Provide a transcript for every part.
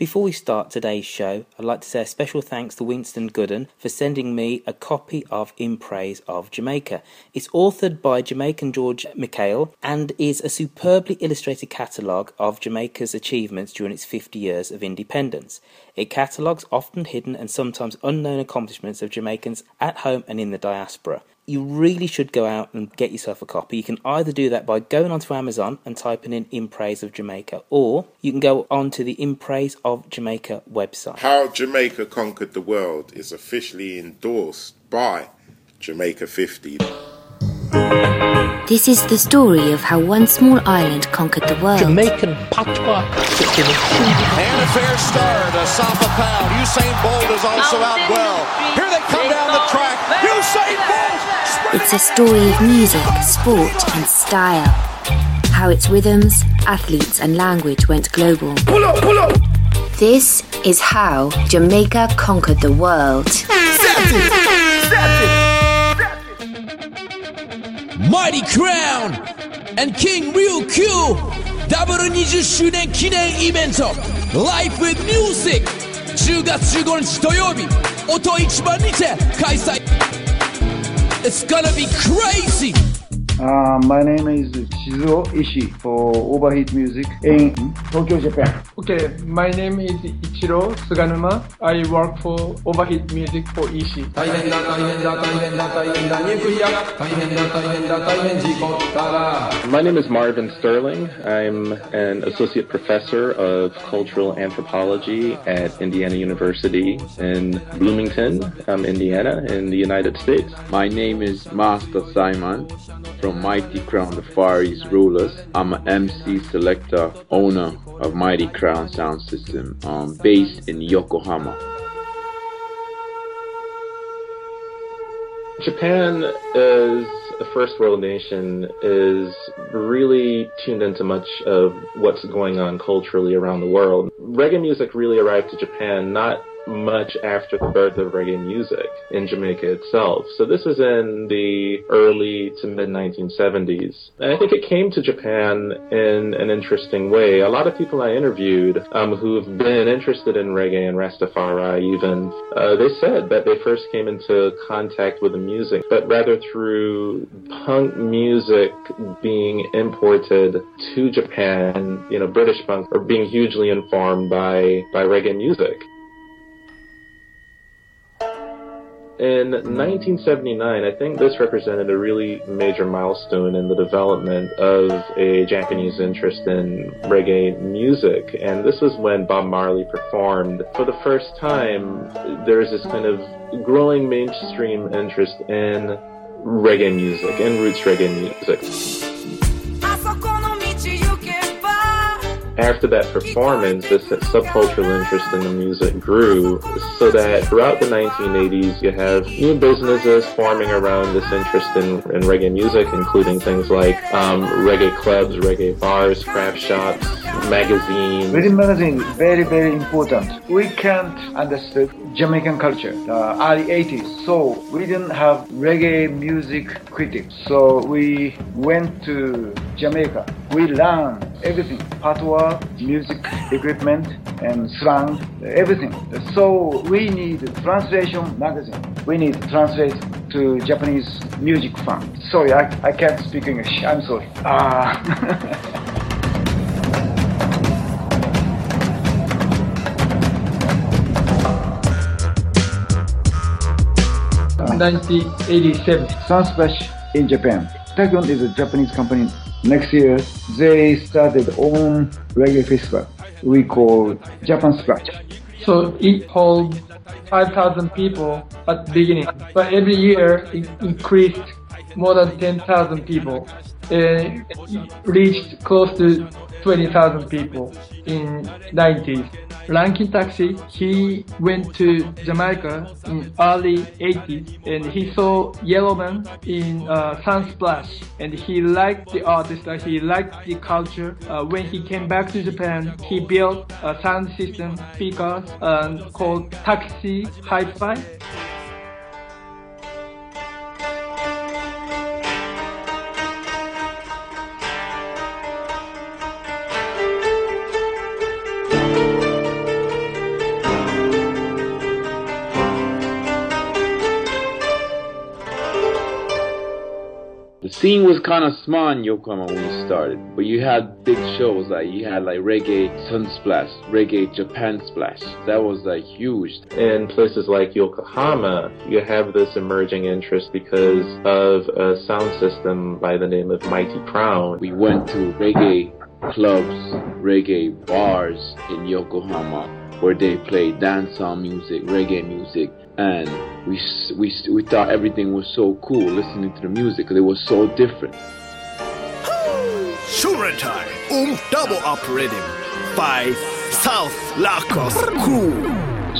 Before we start today's show, I'd like to say a special thanks to Winston Gooden for sending me a copy of In Praise of Jamaica. It's authored by Jamaican George McHale and is a superbly illustrated catalogue of Jamaica's achievements during its 50 years of independence. It catalogues often hidden and sometimes unknown accomplishments of Jamaicans at home and in the diaspora you really should go out and get yourself a copy. You can either do that by going onto Amazon and typing in In Praise of Jamaica, or you can go onto the In Praise of Jamaica website. How Jamaica Conquered the World is officially endorsed by Jamaica 50. This is the story of how one small island conquered the world. Jamaican patois. And a fair start. Asafa Powell. Usain Bolt is also out well. Here they come down the track. Usain Bolt! It's a story of music, sport, and style. How its rhythms, athletes, and language went global. Pull up, pull up! This is how Jamaica conquered the world. Mighty Crown and King Ryu Q ダブル20周年記念イベント Life with Music 10月15日土曜日音一番にて開催 it's gonna be crazy! Uh, my name is Shizuo Ishii for Overheat Music in Tokyo, Japan. Okay, my name is Ichiro Suganuma. I work for Overheat Music for Ishii. 大変だ大変だ大変だ大変だニュークリア大変だ大変だ大変事故ったら My name is Marvin Sterling. I'm an associate professor of cultural anthropology at Indiana University in Bloomington, um, Indiana, in the United States. My name is Master Simon from Mighty Crown the Far East Rulers. I'm an MC selector, owner of Mighty Crown Sound System, um, based in Yokohama. Japan as a first world nation is really tuned into much of what's going on culturally around the world. Reggae music really arrived to Japan not much after the birth of reggae music in Jamaica itself. So this is in the early to mid 1970s. And I think it came to Japan in an interesting way. A lot of people I interviewed um, who've been interested in reggae and Rastafari even, uh, they said that they first came into contact with the music, but rather through punk music being imported to Japan, you know, British punk are being hugely informed by, by reggae music. In 1979, I think this represented a really major milestone in the development of a Japanese interest in reggae music. And this was when Bob Marley performed. For the first time, there is this kind of growing mainstream interest in reggae music and roots reggae music. After that performance, this subcultural interest in the music grew so that throughout the 1980s, you have new businesses forming around this interest in, in reggae music, including things like um, reggae clubs, reggae bars, craft shops, magazines. Riddim magazine, very, very important. We can't understand Jamaican culture, uh, early 80s, so we didn't have reggae music critics. So we went to Jamaica. We learned everything, patois, music equipment, and slang, everything. So we need translation magazine. We need translate to Japanese music fan. Sorry, I, I can't speak English. I'm sorry. Uh, 1987. Sunsplash in Japan. Tachyon is a Japanese company. Next year, they started own reggae festival. We call Japan Splash. So it holds 5,000 people at the beginning, but every year it increased more than 10,000 people reached close to 20,000 people in 90s. Rankin Taxi, he went to Jamaica in early 80s and he saw Yellowman in uh, Sunsplash and he liked the artist, uh, he liked the culture. Uh, when he came back to Japan, he built a sound system speakers uh, called Taxi Hi-Fi scene was kind of small in Yokohama when we started, but you had big shows like you had like Reggae Sunsplash, Reggae Japan Splash. That was like huge. In places like Yokohama, you have this emerging interest because of a sound system by the name of Mighty Crown. We went to reggae clubs, reggae bars in Yokohama where they played dancehall music, reggae music, and we we we thought everything was so cool listening to the music because it was so different. Sure time, um double operating by South Lacos Crew.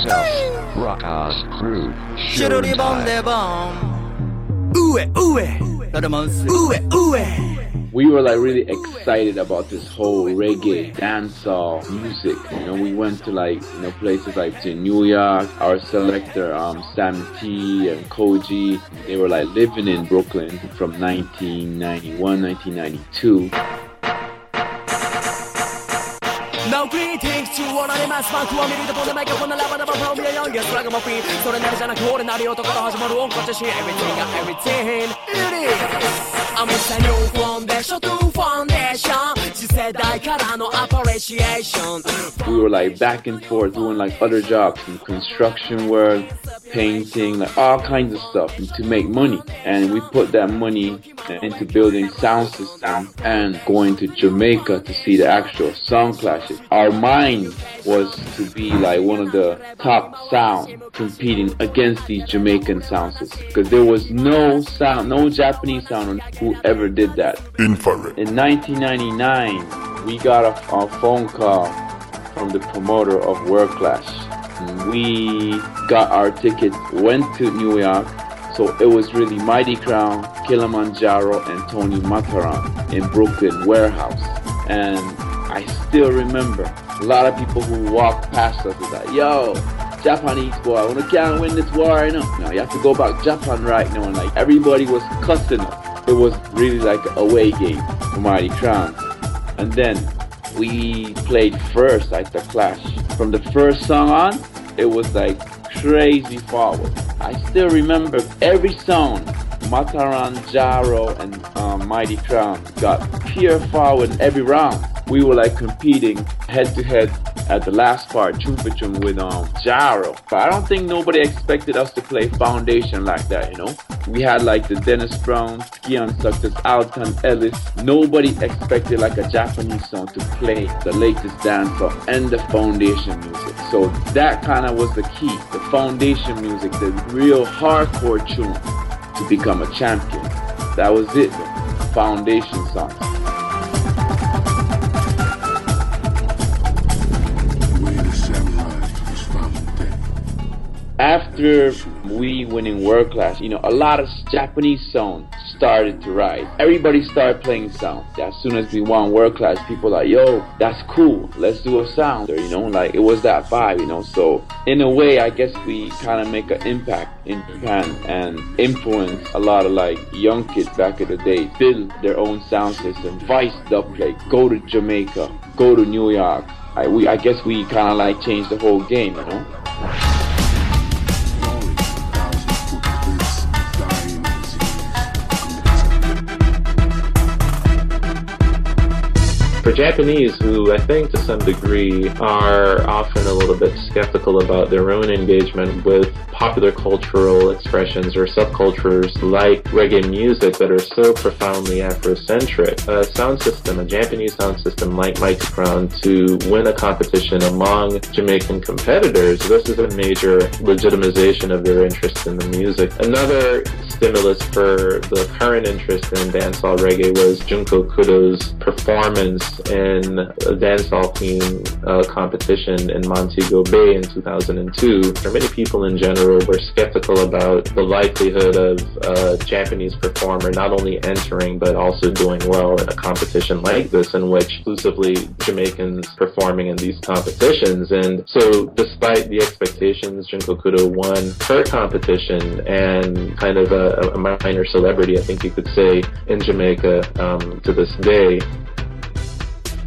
South Rockers Crew. Shiruri bomb de bomb. Ooh ooh. Ooh ooh we were like really excited about this whole reggae dancehall music. You know, we went to like you know places like to New York. Our selector, um, Sam T and Koji, they were like living in Brooklyn from 1991, 1992. greetings to all ありますマークを見るとこのマイクこのラバラバフロムやヨンゲスラグマフィーそれなりじゃなく俺なり男から始まる音楽自身 Everything got everything It is I'm Mr. New Foundation to Foundation 次世代からの appreciation We were like back and forth doing like other jobs in construction work painting like all kinds of stuff to make money and we put that money into building sound systems and going to Jamaica to see the actual sound clashes our mind was to be like one of the top sound competing against these Jamaican sound systems because there was no sound, no Japanese sound who ever did that. Infrared. In 1999, we got a, a phone call from the promoter of World Clash. We got our tickets, went to New York, so it was really Mighty Crown, Kilimanjaro, and Tony Matterhorn in Brooklyn Warehouse. And still remember a lot of people who walked past us was like, yo, Japanese boy, we can't win this war, you know. No, you have to go back Japan right now. And like everybody was cussing us. It was really like a away game for Mighty Crown. And then we played first at the Clash. From the first song on, it was like crazy forward. I still remember every song Matterhorn, Jaro, and um, Mighty Crown got pure forward in every round we were like competing head to head at the last part, Chumpachum with um Jaro. But I don't think nobody expected us to play foundation like that, you know? We had like the Dennis Brown, Keon Success, Alton Ellis. Nobody expected like a Japanese song to play the latest dancehall and the foundation music. So that kind of was the key. The foundation music, the real hardcore tune to become a champion. That was it. Foundation songs. After we went in World Clash, you know, a lot of Japanese sound started to rise. Everybody started playing sound. As soon as we won World Clash, people like, yo, that's cool. Let's do a sound. Or, you know, like it was that vibe, you know. So in a way, I guess we kind of make an impact in Japan and influence a lot of like young kids back in the day, build their own sound system, vice dub dubplate, go to Jamaica, go to New York. I, we, I guess we kind of like changed the whole game, you know. For Japanese, who I think to some degree are often a little bit skeptical about their own engagement with popular cultural expressions or subcultures like reggae music that are so profoundly Afrocentric, a sound system, a Japanese sound system like Mighty Crown to win a competition among Jamaican competitors, this is a major legitimization of their interest in the music. Another stimulus for the current interest in dancehall reggae was Junko Kudo's performance in a dancehall theme uh, competition in Montego Bay in 2002. For many people in general were skeptical about the likelihood of a Japanese performer not only entering but also doing well in a competition like this in which exclusively Jamaicans performing in these competitions. And so despite the expectations, Junko Kudo won her competition and kind of a, a minor celebrity, I think you could say, in Jamaica um, to this day.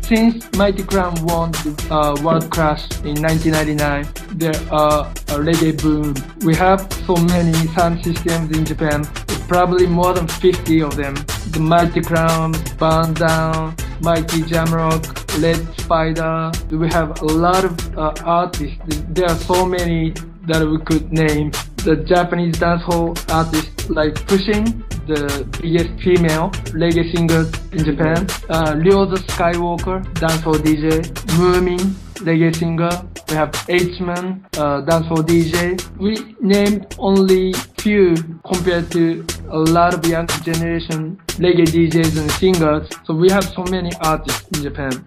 Since Mighty Crown won the uh, World Clash in 1999, there are a reggae boom. We have so many sound systems in Japan, probably more than 50 of them. The Mighty Crown, Burn Down, Mighty Jamrock, Red Spider. We have a lot of uh, artists. There are so many that we could name. The Japanese dancehall artists like Pushim, the biggest female reggae singer in Japan. Uh, the Skywalker, dancehall DJ. Moomin, reggae singer. We have H-Man, uh, dancehall DJ. We named only few compared to a lot of young generation reggae DJs and singers. So we have so many artists in Japan.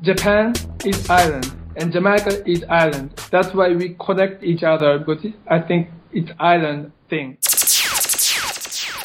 Japan is island and Jamaica is island. That's why we connect each other because I think it's island thing.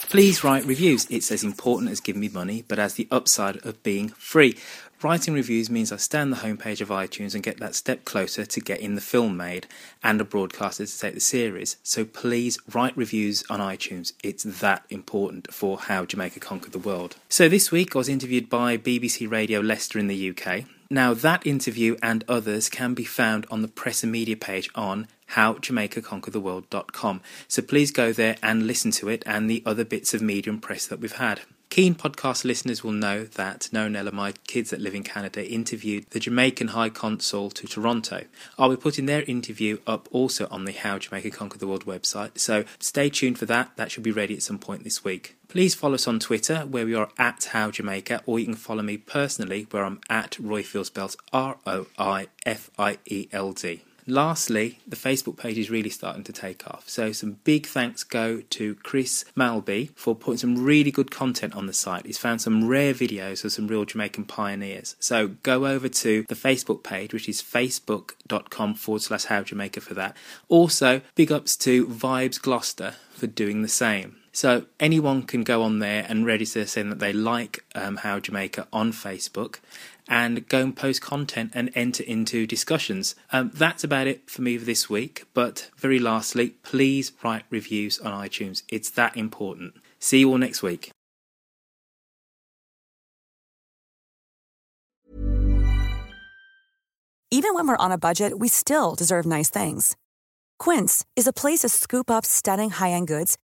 Please write reviews. It's as important as giving me money, but as the upside of being free. Writing reviews means I stay on the homepage of iTunes and get that step closer to getting the film made and a broadcaster to take the series. So please write reviews on iTunes. It's that important for how Jamaica conquered the world. So this week I was interviewed by BBC Radio Leicester in the UK. Now, that interview and others can be found on the press and media page on howjamaicaconquertheworld.com. So please go there and listen to it and the other bits of media and press that we've had. Keen podcast listeners will know that No Nella, my kids that live in Canada, interviewed the Jamaican High Consul to Toronto. I'll be putting their interview up also on the How Jamaica Conquer the World website, so stay tuned for that. That should be ready at some point this week. Please follow us on Twitter, where we are at How Jamaica, or you can follow me personally, where I'm at Roifield, spelled R O I F I E L D. Lastly, the Facebook page is really starting to take off. So, some big thanks go to Chris Malby for putting some really good content on the site. He's found some rare videos of some real Jamaican pioneers. So, go over to the Facebook page, which is facebook.com forward slash how Jamaica for that. Also, big ups to Vibes Gloucester for doing the same. So anyone can go on there and register saying that they like um, How Jamaica on Facebook and go and post content and enter into discussions. Um, that's about it for me for this week. But very lastly, please write reviews on iTunes. It's that important. See you all next week. Even when we're on a budget, we still deserve nice things. Quince is a place to scoop up stunning high end goods